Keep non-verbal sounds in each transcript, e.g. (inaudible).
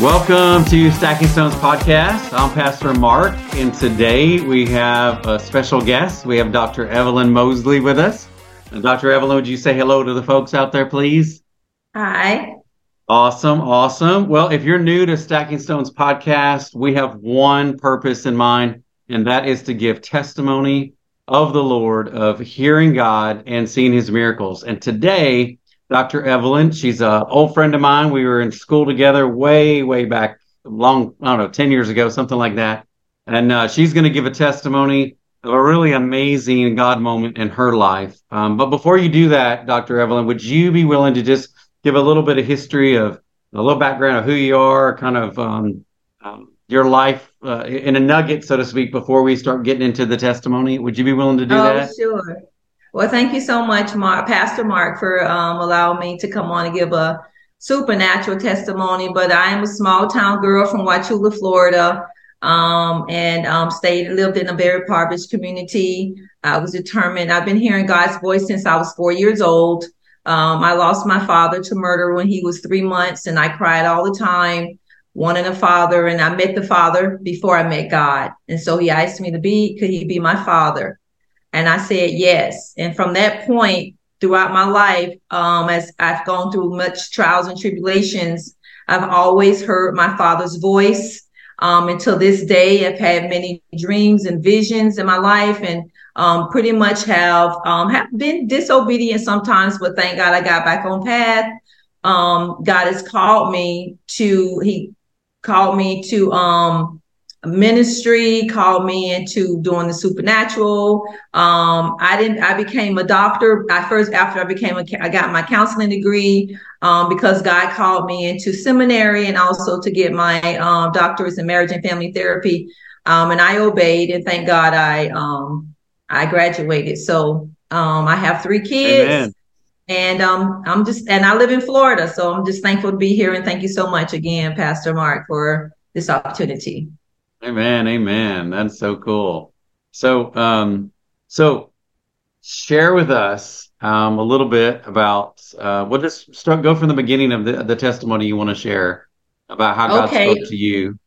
Welcome to Stacking Stones podcast. I'm Pastor Mark, and today we have a special guest. We have Dr. Evelyn Mosley with us. And Dr. Evelyn, would you say hello to the folks out there, please? Hi. Awesome, awesome. Well, if you're new to Stacking Stones podcast, we have one purpose in mind, and that is to give testimony of the Lord, of hearing God and seeing his miracles. And today, Dr. Evelyn. She's an old friend of mine. We were in school together way, way back, long, I don't know, 10 years ago, something like that. And uh, she's going to give a testimony of a really amazing God moment in her life. Um, but before you do that, Dr. Evelyn, would you be willing to just give a little bit of history of a little background of who you are, kind of um, um, your life uh, in a nugget, so to speak, before we start getting into the testimony? Would you be willing to do oh, that? Sure. Well, thank you so much, Mark, Pastor Mark, for um, allowing me to come on and give a supernatural testimony. But I am a small town girl from Wauchula, Florida, um, and um, stayed lived in a very impoverished community. I was determined. I've been hearing God's voice since I was four years old. Um, I lost my father to murder when he was three months, and I cried all the time, wanting a father. And I met the father before I met God, and so He asked me to be, could He be my father? And I said yes. And from that point throughout my life, um, as I've gone through much trials and tribulations, I've always heard my father's voice. Um, until this day, I've had many dreams and visions in my life and um, pretty much have um, have been disobedient sometimes, but thank God I got back on path. Um, God has called me to He called me to um, ministry called me into doing the supernatural. Um i didn't i became a doctor. I first after i became a i got my counseling degree um because god called me into seminary and also to get my um doctorate in marriage and family therapy. Um and i obeyed and thank god i um i graduated. So um i have three kids. Amen. and um i'm just and i live in florida. So i'm just thankful to be here and thank you so much again pastor mark for this opportunity Amen. Amen. That's so cool. So, um, so share with us um, a little bit about. Uh, we'll just start go from the beginning of the the testimony you want to share about how God okay. spoke to you.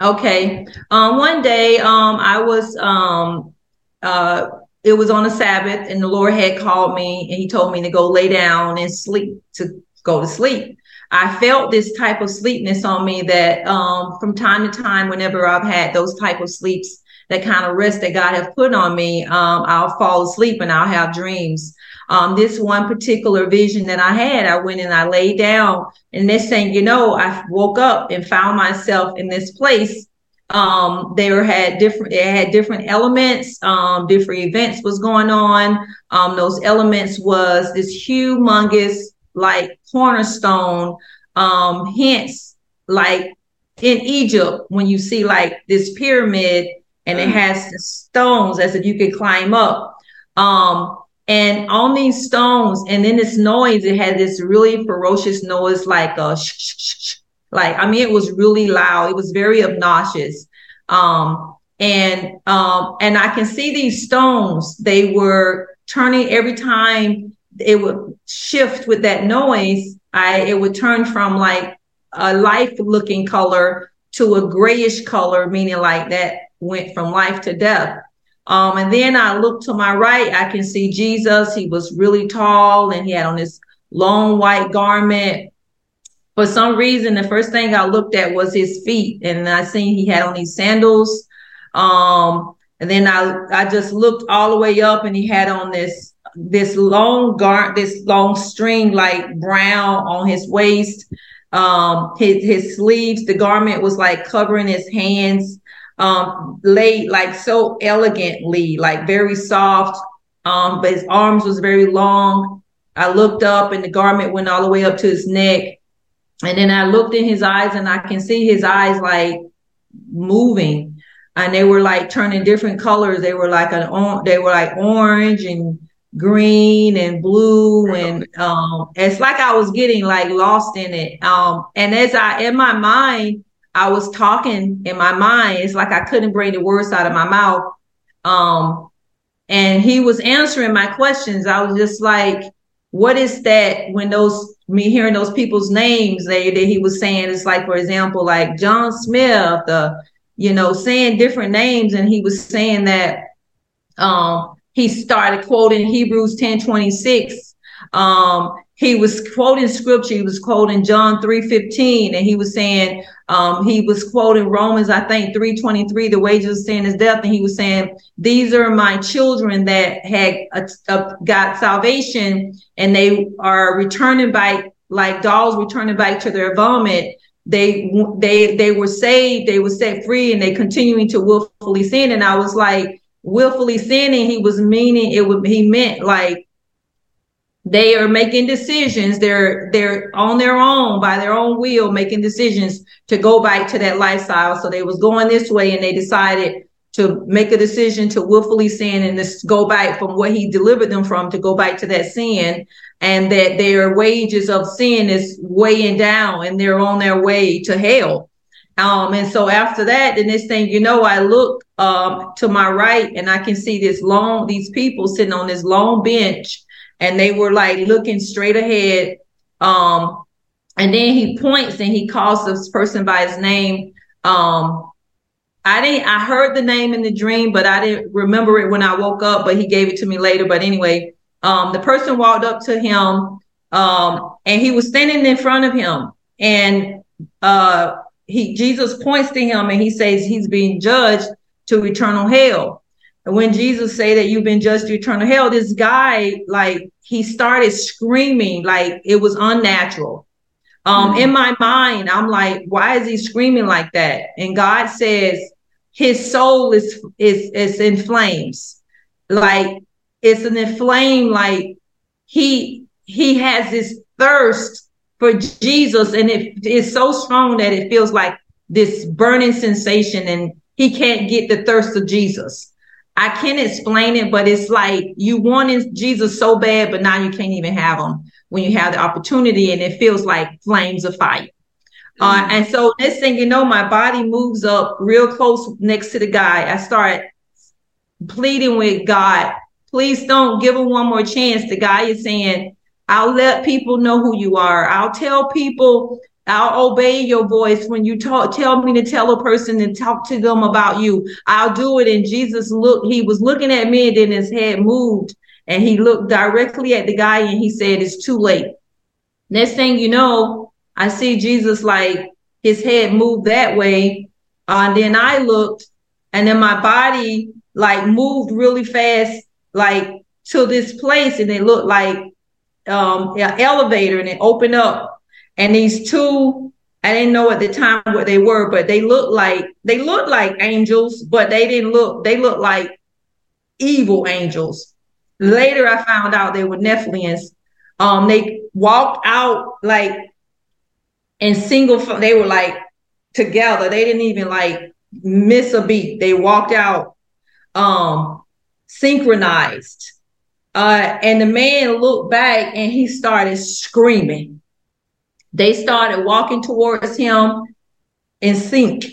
Okay. Um, one day, um, I was um, uh, it was on a Sabbath, and the Lord had called me, and He told me to go lay down and sleep to go to sleep. I felt this type of sleepness on me that um, from time to time, whenever I've had those type of sleeps, that kind of rest that God has put on me, um, I'll fall asleep and I'll have dreams. Um, this one particular vision that I had, I went and I laid down and this thing, you know, I woke up and found myself in this place. Um, there had different, it had different elements, um, different events was going on. Um, those elements was this humongous like cornerstone. Um, hence, like in Egypt, when you see like this pyramid and it mm. has the stones as if you could climb up. Um, and on these stones, and then this noise, it had this really ferocious noise, like a sh- sh- sh- like I mean, it was really loud. It was very obnoxious. Um, and um, and I can see these stones. They were turning every time it would shift with that noise. I it would turn from like a life looking color to a grayish color, meaning like that went from life to death. Um, and then I look to my right, I can see Jesus. He was really tall and he had on this long white garment. For some reason, the first thing I looked at was his feet, and I seen he had on these sandals. Um, and then I I just looked all the way up, and he had on this this long garment, this long string like brown on his waist. Um, his his sleeves, the garment was like covering his hands, um, laid like so elegantly, like very soft. Um, but his arms was very long. I looked up and the garment went all the way up to his neck. And then I looked in his eyes and I can see his eyes like moving and they were like turning different colors. They were like an they were like orange and green and blue and um it's like I was getting like lost in it. Um and as I in my mind, I was talking in my mind. It's like I couldn't bring the words out of my mouth. Um and he was answering my questions. I was just like, what is that when those me hearing those people's names they that he was saying it's like for example like John Smith the you know saying different names and he was saying that um he started quoting Hebrews 10 26 um he was quoting scripture. He was quoting John 3:15, and he was saying, um, he was quoting Romans, I think 3:23, the wages of sin is death, and he was saying, These are my children that had uh, uh, got salvation, and they are returning back like dogs returning back to their vomit. They they they were saved, they were set free, and they continuing to willfully sin. And I was like, willfully sinning, he was meaning it would he meant like they are making decisions they're they're on their own by their own will making decisions to go back to that lifestyle. So they was going this way and they decided to make a decision to willfully sin and this go back from what he delivered them from to go back to that sin and that their wages of sin is weighing down and they're on their way to hell um, and so after that, the next thing you know, I look um, to my right and I can see this long, these people sitting on this long bench and they were like looking straight ahead. Um, and then he points and he calls this person by his name. Um, I didn't, I heard the name in the dream, but I didn't remember it when I woke up, but he gave it to me later. But anyway, um, the person walked up to him, um, and he was standing in front of him and, uh, he, Jesus points to him and he says he's being judged to eternal hell. And when Jesus say that you've been judged to eternal hell, this guy, like, he started screaming like it was unnatural. Um, mm-hmm. in my mind, I'm like, why is he screaming like that? And God says his soul is is is in flames. Like it's an inflame, like he he has this thirst for Jesus, and it is so strong that it feels like this burning sensation, and he can't get the thirst of Jesus. I can't explain it, but it's like you wanted Jesus so bad, but now you can't even have him when you have the opportunity, and it feels like flames of fire. Uh, mm-hmm. and so next thing you know, my body moves up real close next to the guy. I start pleading with God, please don't give him one more chance. The guy is saying, I'll let people know who you are. I'll tell people I'll obey your voice when you talk, tell me to tell a person and talk to them about you. I'll do it. And Jesus looked, he was looking at me and then his head moved and he looked directly at the guy and he said, it's too late. Next thing you know, I see Jesus like his head moved that way. Uh, and then I looked and then my body like moved really fast, like to this place and it looked like um, elevator and it opened up and these two, I didn't know at the time what they were, but they looked like they looked like angels, but they didn't look, they looked like evil angels. Later I found out they were Nephilims. Um, they walked out like in single they were like together. They didn't even like miss a beat. They walked out um synchronized. Uh, and the man looked back and he started screaming. They started walking towards him in sync.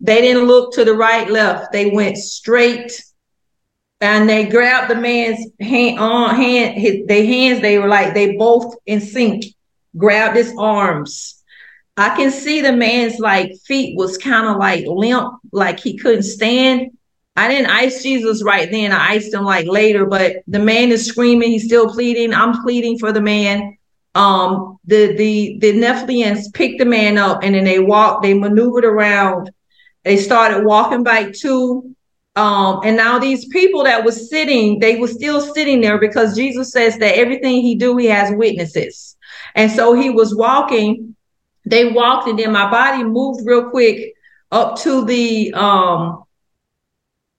They didn't look to the right, left. They went straight and they grabbed the man's hand on hand, his their hands, they were like they both in sync, grabbed his arms. I can see the man's like feet was kind of like limp, like he couldn't stand. I didn't ice Jesus right then. I iced him like later, but the man is screaming. He's still pleading. I'm pleading for the man um, the the the Nephilims picked the man up and then they walked, they maneuvered around, they started walking back to um, and now these people that was sitting, they were still sitting there because Jesus says that everything he do, he has witnesses. And so he was walking, they walked, and then my body moved real quick up to the um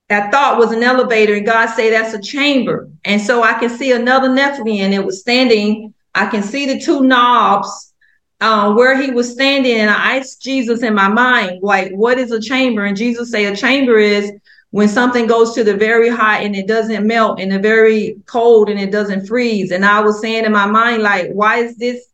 I thought was an elevator, and God say that's a chamber. And so I can see another Nephilim, it was standing I can see the two knobs uh, where he was standing, and I asked Jesus in my mind, like, what is a chamber? And Jesus say a chamber is when something goes to the very hot and it doesn't melt, and the very cold and it doesn't freeze. And I was saying in my mind, like, why is this?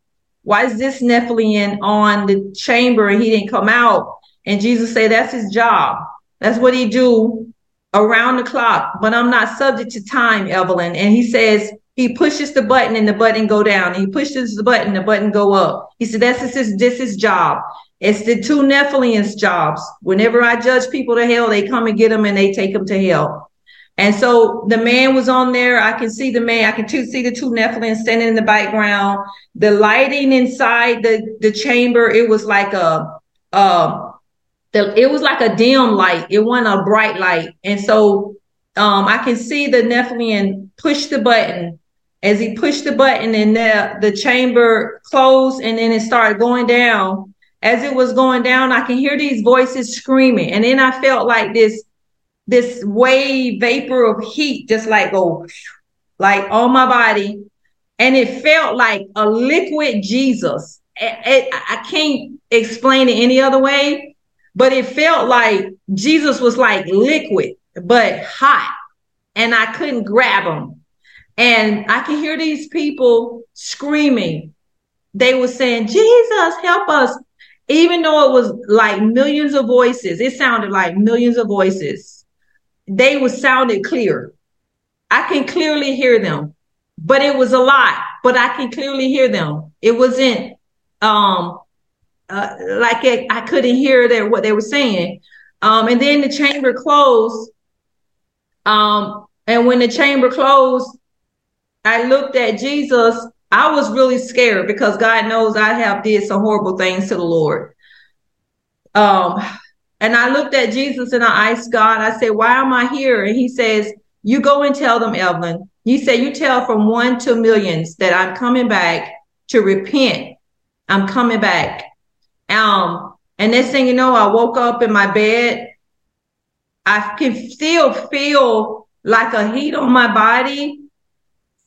Why is this Nephilim on the chamber and he didn't come out? And Jesus said, that's his job. That's what he do around the clock. But I'm not subject to time, Evelyn. And he says, he pushes the button and the button go down. And he pushes the button, the button go up. He said, that's his, this his job. It's the two Nephilims' jobs. Whenever I judge people to hell, they come and get them and they take them to hell. And so the man was on there. I can see the man. I can see the two Nephilim standing in the background. The lighting inside the, the chamber, it was like a, uh, the, it was like a dim light. It wasn't a bright light. And so um, I can see the Nephilim push the button. As he pushed the button and the, the chamber closed and then it started going down. As it was going down, I can hear these voices screaming. And then I felt like this this wave vapor of heat just like go like on my body and it felt like a liquid jesus it, it, i can't explain it any other way but it felt like jesus was like liquid but hot and i couldn't grab him and i can hear these people screaming they were saying jesus help us even though it was like millions of voices it sounded like millions of voices they were sounded clear. I can clearly hear them, but it was a lot, but I can clearly hear them. It wasn't um uh, like it, I couldn't hear their what they were saying. Um, and then the chamber closed. Um, and when the chamber closed, I looked at Jesus. I was really scared because God knows I have did some horrible things to the Lord. Um, and I looked at Jesus and I asked God, I said, why am I here? And he says, you go and tell them, Evelyn. He said, you tell from one to millions that I'm coming back to repent. I'm coming back. Um, and next thing you know, I woke up in my bed. I can still feel like a heat on my body.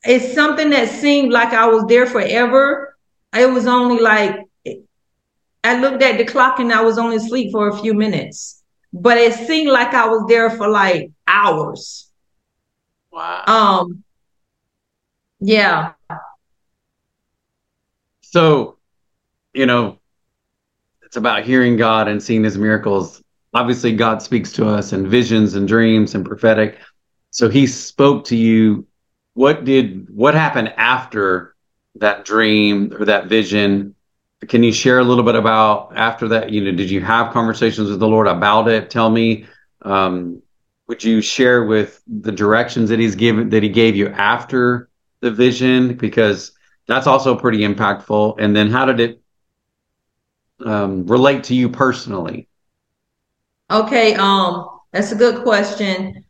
It's something that seemed like I was there forever. It was only like I looked at the clock and I was only asleep for a few minutes, but it seemed like I was there for like hours. Wow. Um, yeah. So, you know, it's about hearing God and seeing his miracles. Obviously, God speaks to us in visions and dreams and prophetic. So he spoke to you. What did what happened after that dream or that vision? can you share a little bit about after that? You know, did you have conversations with the Lord about it? Tell me. Um, would you share with the directions that He's given that He gave you after the vision? Because that's also pretty impactful. And then, how did it um, relate to you personally? Okay, um, that's a good question.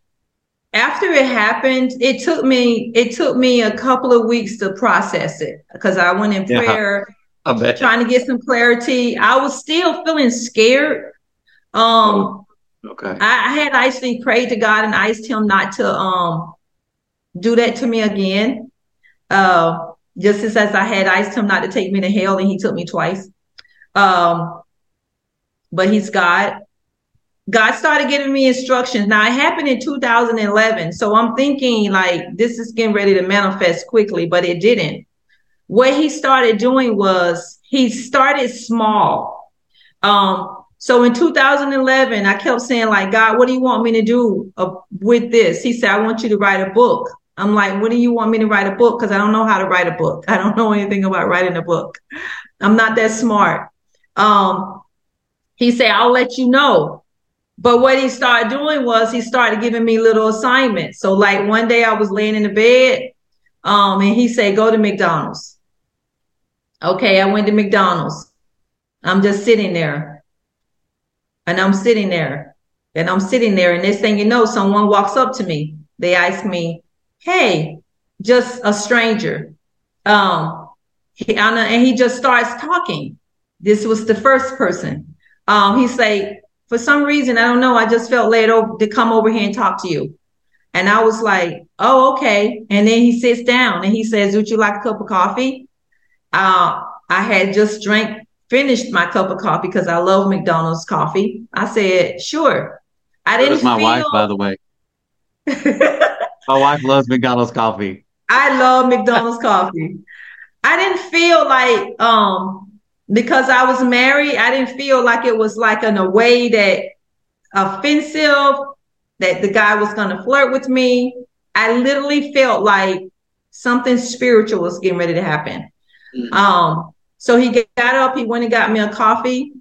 After it happened, it took me it took me a couple of weeks to process it because I went in prayer. Yeah trying to get some clarity. I was still feeling scared. Um, okay. I, I, had actually prayed to God and asked Him not to um do that to me again. Uh, just as I had asked Him not to take me to hell, and He took me twice. Um, but He's God. God started giving me instructions. Now it happened in 2011, so I'm thinking like this is getting ready to manifest quickly, but it didn't what he started doing was he started small. Um, so in 2011, I kept saying, like, God, what do you want me to do uh, with this? He said, I want you to write a book. I'm like, what do you want me to write a book? Because I don't know how to write a book. I don't know anything about writing a book. I'm not that smart. Um, he said, I'll let you know. But what he started doing was he started giving me little assignments. So like one day I was laying in the bed um, and he said, go to McDonald's. Okay, I went to McDonald's. I'm just sitting there. And I'm sitting there. And I'm sitting there. And this thing you know, someone walks up to me. They ask me, Hey, just a stranger. Um, and he just starts talking. This was the first person. Um, he say, for some reason, I don't know, I just felt led over to come over here and talk to you. And I was like, oh, okay. And then he sits down and he says, would you like a cup of coffee? Uh, I had just drank, finished my cup of coffee because I love McDonald's coffee. I said, sure. I didn't. That's my feel... wife, by the way. (laughs) my wife loves McDonald's coffee. I love McDonald's coffee. I didn't feel like um because I was married, I didn't feel like it was like in a way that offensive that the guy was going to flirt with me. I literally felt like something spiritual was getting ready to happen. Mm. Um, so he got up, he went and got me a coffee.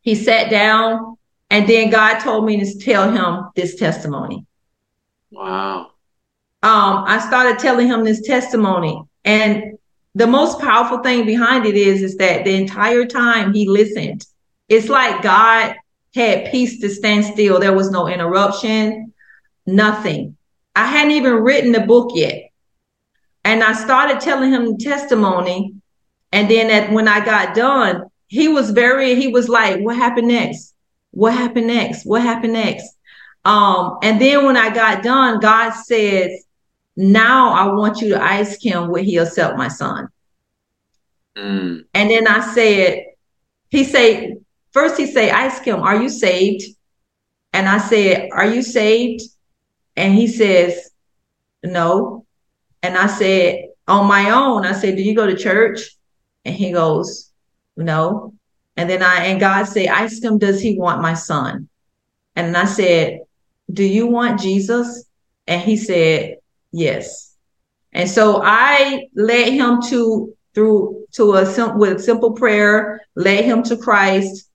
He sat down, and then God told me to tell him this testimony. Wow. Um, I started telling him this testimony, and the most powerful thing behind it is, is that the entire time he listened, it's like God had peace to stand still. There was no interruption, nothing. I hadn't even written the book yet. And I started telling him testimony. And then at, when I got done, he was very, he was like, what happened next? What happened next? What happened next? Um, and then when I got done, God says, now I want you to ask him will he accept my son? Mm. And then I said, he said, first he said, ask him, are you saved? And I said, are you saved? And he says, no. And I said, on my own, I said, do you go to church? And he goes, no. And then I, and God said, ask him, does he want my son? And I said, do you want Jesus? And he said, yes. And so I led him to, through, to a, sim- with a simple prayer, led him to Christ.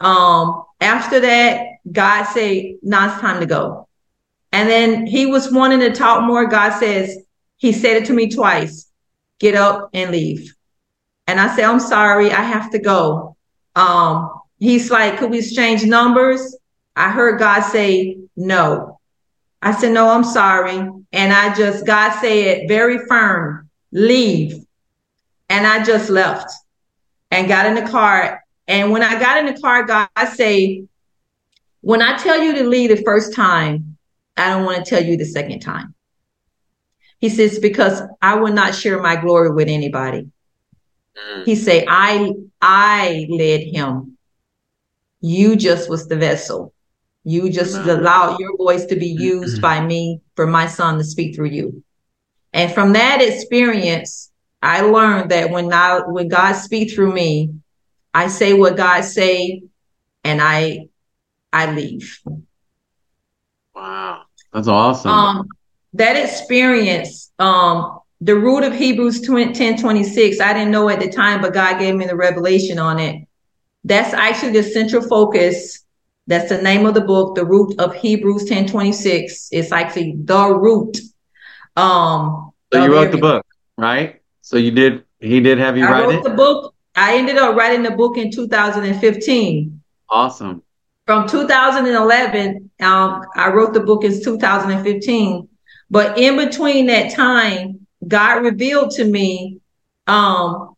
Um, after that, God said, now it's time to go. And then he was wanting to talk more. God says, he said it to me twice, get up and leave. And I said, I'm sorry, I have to go. Um, he's like, could we exchange numbers? I heard God say, no. I said, no, I'm sorry. And I just, God said very firm, leave. And I just left and got in the car. And when I got in the car, God say, when I tell you to leave the first time, I don't want to tell you the second time. He says, because I will not share my glory with anybody. Mm. He say, I, I led him. You just was the vessel. You just Amen. allowed your voice to be used by me for my son to speak through you. And from that experience, I learned that when I, when God speak through me, I say what God say and I, I leave. Wow. That's awesome. Um, that experience, um, the root of Hebrews 20, 10 26, I didn't know at the time, but God gave me the revelation on it. That's actually the central focus. That's the name of the book, the root of Hebrews 10 26. It's actually the root. Um, so you wrote the book, right? So you did, he did have you I write wrote it? the book. I ended up writing the book in 2015. Awesome. from 2011 um, i wrote the book in 2015 but in between that time god revealed to me um,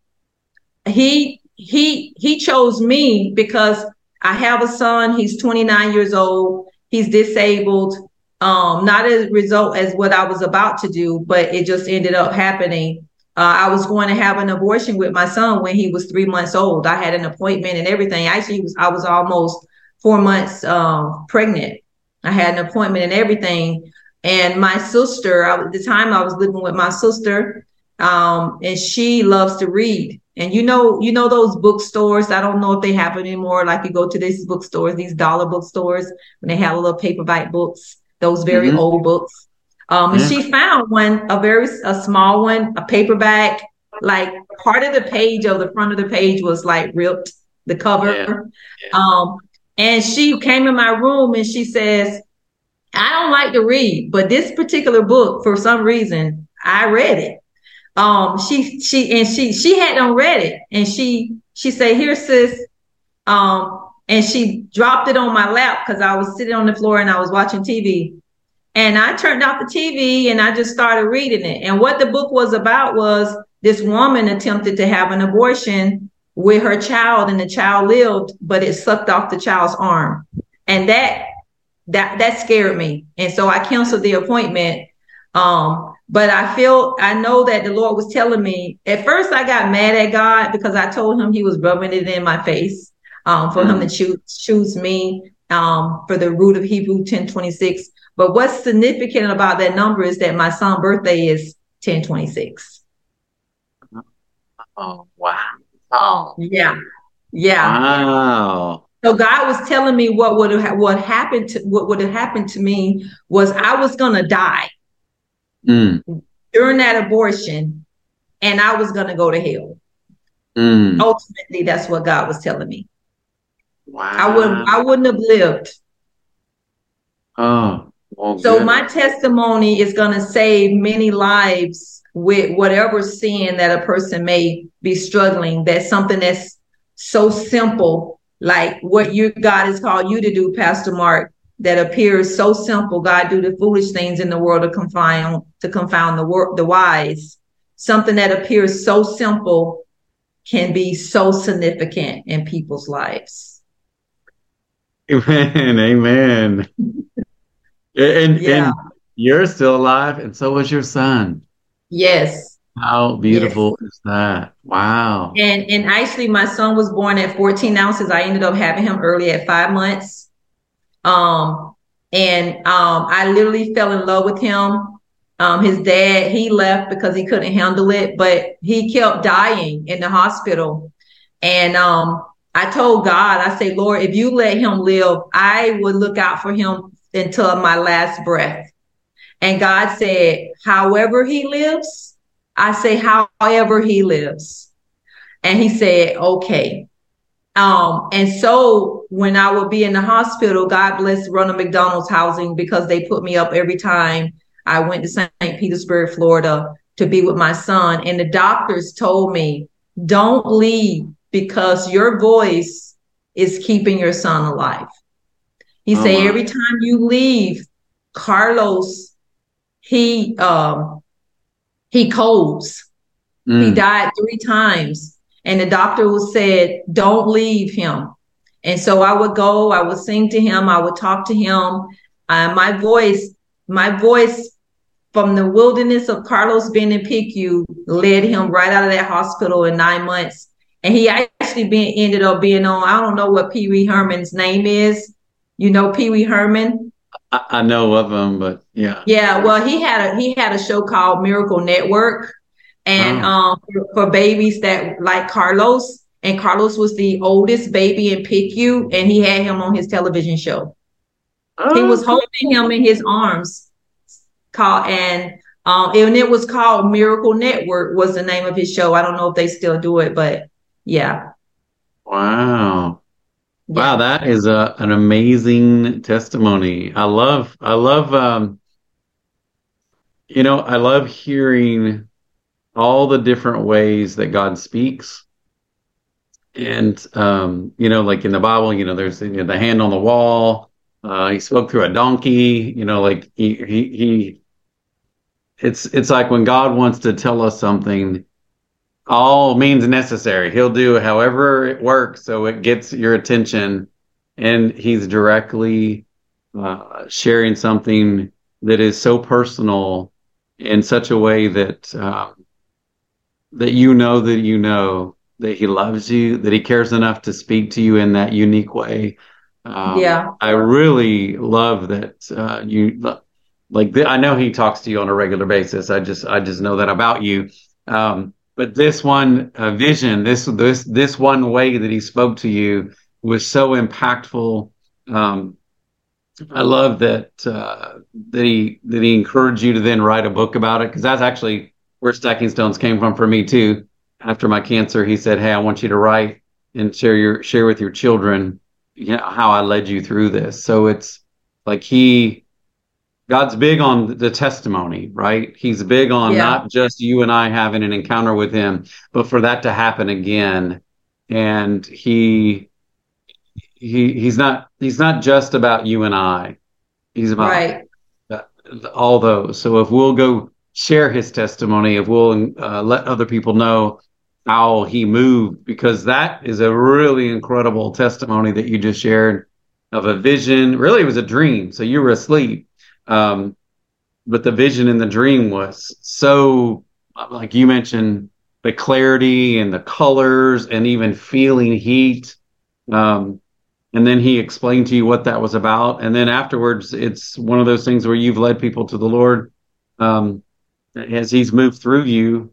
he he he chose me because i have a son he's 29 years old he's disabled um, not as a result as what i was about to do but it just ended up happening uh, I was going to have an abortion with my son when he was three months old. I had an appointment and everything. Actually, was I was almost four months um, pregnant. I had an appointment and everything. And my sister, I, at the time I was living with my sister, um, and she loves to read. And you know, you know those bookstores. I don't know if they have it anymore. Like you go to these bookstores, these dollar bookstores, when they have a little paperback books, those very Mhm. old books. Um, and she found one, a very a small one, a paperback. Like part of the page of the front of the page was like ripped, the cover. Yeah. Yeah. Um, and she came in my room and she says, I don't like to read, but this particular book, for some reason, I read it. Um, she, she, and she, she hadn't read it. And she, she said, here, sis. Um, and she dropped it on my lap because I was sitting on the floor and I was watching TV. And I turned off the TV and I just started reading it. And what the book was about was this woman attempted to have an abortion with her child and the child lived, but it sucked off the child's arm. And that that that scared me. And so I canceled the appointment. Um, but I feel I know that the Lord was telling me at first I got mad at God because I told him he was rubbing it in my face um, for him to choose choose me um, for the root of Hebrew 1026. But what's significant about that number is that my son's birthday is 1026. Oh, wow. Oh, Yeah. Yeah. wow. So God was telling me what would have what happened to what would have happened to me was I was gonna die. Mm. during that abortion, and I was going to go to hell. Mm. Ultimately, that's what God was telling me. Wow. I wouldn't. I wouldn't have lived. Oh. Well, So good. my testimony is going to save many lives with whatever sin that a person may be struggling. That's something that's so simple, like what you God has called you to do, Pastor Mark. That appears so simple. God do the foolish things in the world to confound to confound the wor- the wise. Something that appears so simple can be so significant in people's lives. Amen. Amen. (laughs) and, Yeah. and you're still alive, and so was your son. Yes. How beautiful is that? Wow. And and actually, my son was born at 14 ounces. I ended up having him early at five months. Um, and um, I literally fell in love with him. Um, his dad, he left because he couldn't handle it, but he kept dying in the hospital. And um, I told God, I say, Lord, if you let him live, I would look out for him until my last breath. And God said, however he lives, I say, however he lives. And he said, okay. Um, and so when I would be in the hospital, God bless Ronald McDonald's housing because they put me up every time I went to St. Petersburg, Florida to be with my son. And the doctors told me, don't leave because your voice is keeping your son alive. He Oh, said, wow. every time you leave, Carlos, he um he colds. He Mm. died three times. And the doctor was said, don't leave him. And so I would go, I would sing to him, I would talk to him. Uh, my voice, my voice from the wilderness of Carlos being in PICU led him right out of that hospital in nine months. And he actually been ended up being on, I don't know what Pee Wee Herman's name is. You know Pee Wee Herman? I, I know of him, but yeah. Yeah, well, he had a he had a show called Miracle Network, and Oh. um for, for babies that like Carlos, and Carlos was the oldest baby in PICU, and he had him on his television show. He Oh, was holding him in his arms, called and um and it was called Miracle Network was the name of his show. I don't know if they still do it, but yeah, Wow. yeah. Wow, that is a an amazing testimony. I love I love um you know, I love hearing all the different ways that God speaks. And um, you know, like in the Bible, you know, there's you know, the hand on the wall. Uh, he spoke through a donkey, you know, like he he he it's it's like when God wants to tell us something, all means necessary. He'll do however it works so it gets your attention, and he's directly uh, sharing something that is so personal in such a way that um, that you know that you know that he loves you, that he cares enough to speak to you in that unique way. Um, Yeah. I really love that uh, you like. th- I know he talks to you on a regular basis. I just I just know that about you. Um, but this one uh, vision, this this this one way that he spoke to you was so impactful. Um, I love that uh, that he that he encouraged you to then write a book about it because that's actually where Stacking Stones came from for me too. After my cancer, he said, "Hey, I want you to write and share your share with your children, you know, how I led you through this." So it's like he, God's big on the testimony, right? He's big on Yeah. not just you and I having an encounter with Him, but for that to happen again. And he, he, he's not he's not just about you and I. He's about Right. all those. So if we'll go share his testimony, if we'll uh, let other people know how he moved, because that is a really incredible testimony that you just shared of a vision. Really, it was a dream. So you were asleep. Um, but the vision in the dream was so, like you mentioned, the clarity and the colors and even feeling heat. Um, and then he explained to you what that was about and then afterwards it's one of those things where you've led people to the lord um, as he's moved through you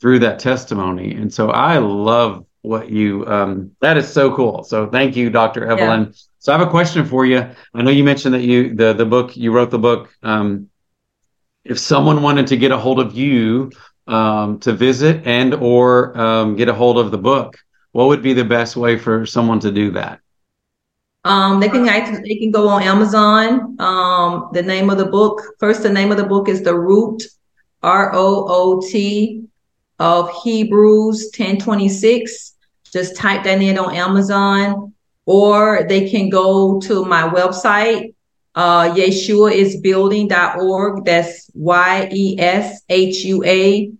through that testimony. And so i love what you um, that is so cool. So thank you dr evelyn. So i have a question for you. I know you mentioned that you the the book you wrote the book um, if someone wanted to get a hold of you um, to visit and or um, get a hold of the book, what would be the best way for someone to do that? Um, they can they can go on Amazon. Um, the name of the book first, the name of the book is the Root, R O O T, of Hebrews ten twenty six. Just type that in on Amazon, or they can go to my website, uh, yeshuaisbuilding.org. That's Y E S H U A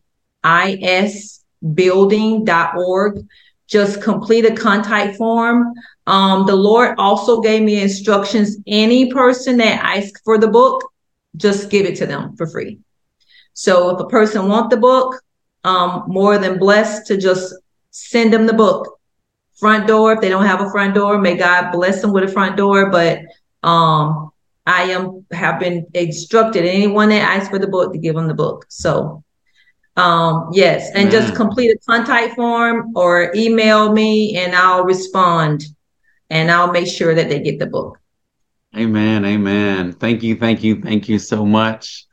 I S building.org. Just complete a contact form. Um, the Lord also gave me instructions. Any person that asks for the book, just give it to them for free. So if a person want the book, um, more than blessed to just send them the book. Front door, if they don't have a front door, may God bless them with a front door. But um, I am have been instructed anyone that asks for the book to give them the book. So um, yes, and just complete a contact form or email me and I'll respond and I'll make sure that they get the book. Amen. Amen. Thank you. Thank you. Thank you so much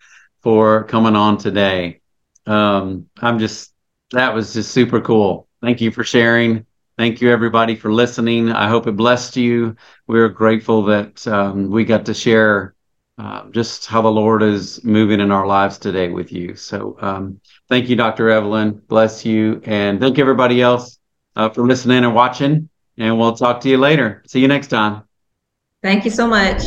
for coming on today. Um, I'm just, that was just super cool. Thank you for sharing. Thank you, everybody, for listening. I hope it blessed you. We're grateful that um, we got to share uh, just how the Lord is moving in our lives today with you. So, um, thank you, Dr. Evelyn. Bless you. And thank you everybody else uh, for listening and watching and we'll talk to you later. See you next time. Thank you so much.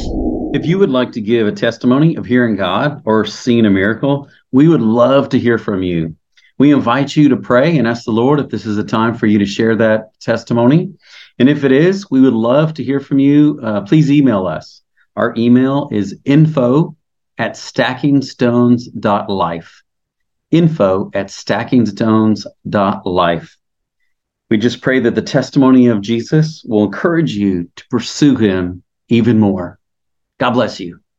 If you would like to give a testimony of hearing God or seeing a miracle, we would love to hear from you. We invite you to pray and ask the Lord if this is a time for you to share that testimony. And if it is, we would love to hear from you. Uh, please email us. Our email is info at stackingstones.life. Info at stackingstones.life. We just pray that the testimony of Jesus will encourage you to pursue him even more. God bless you.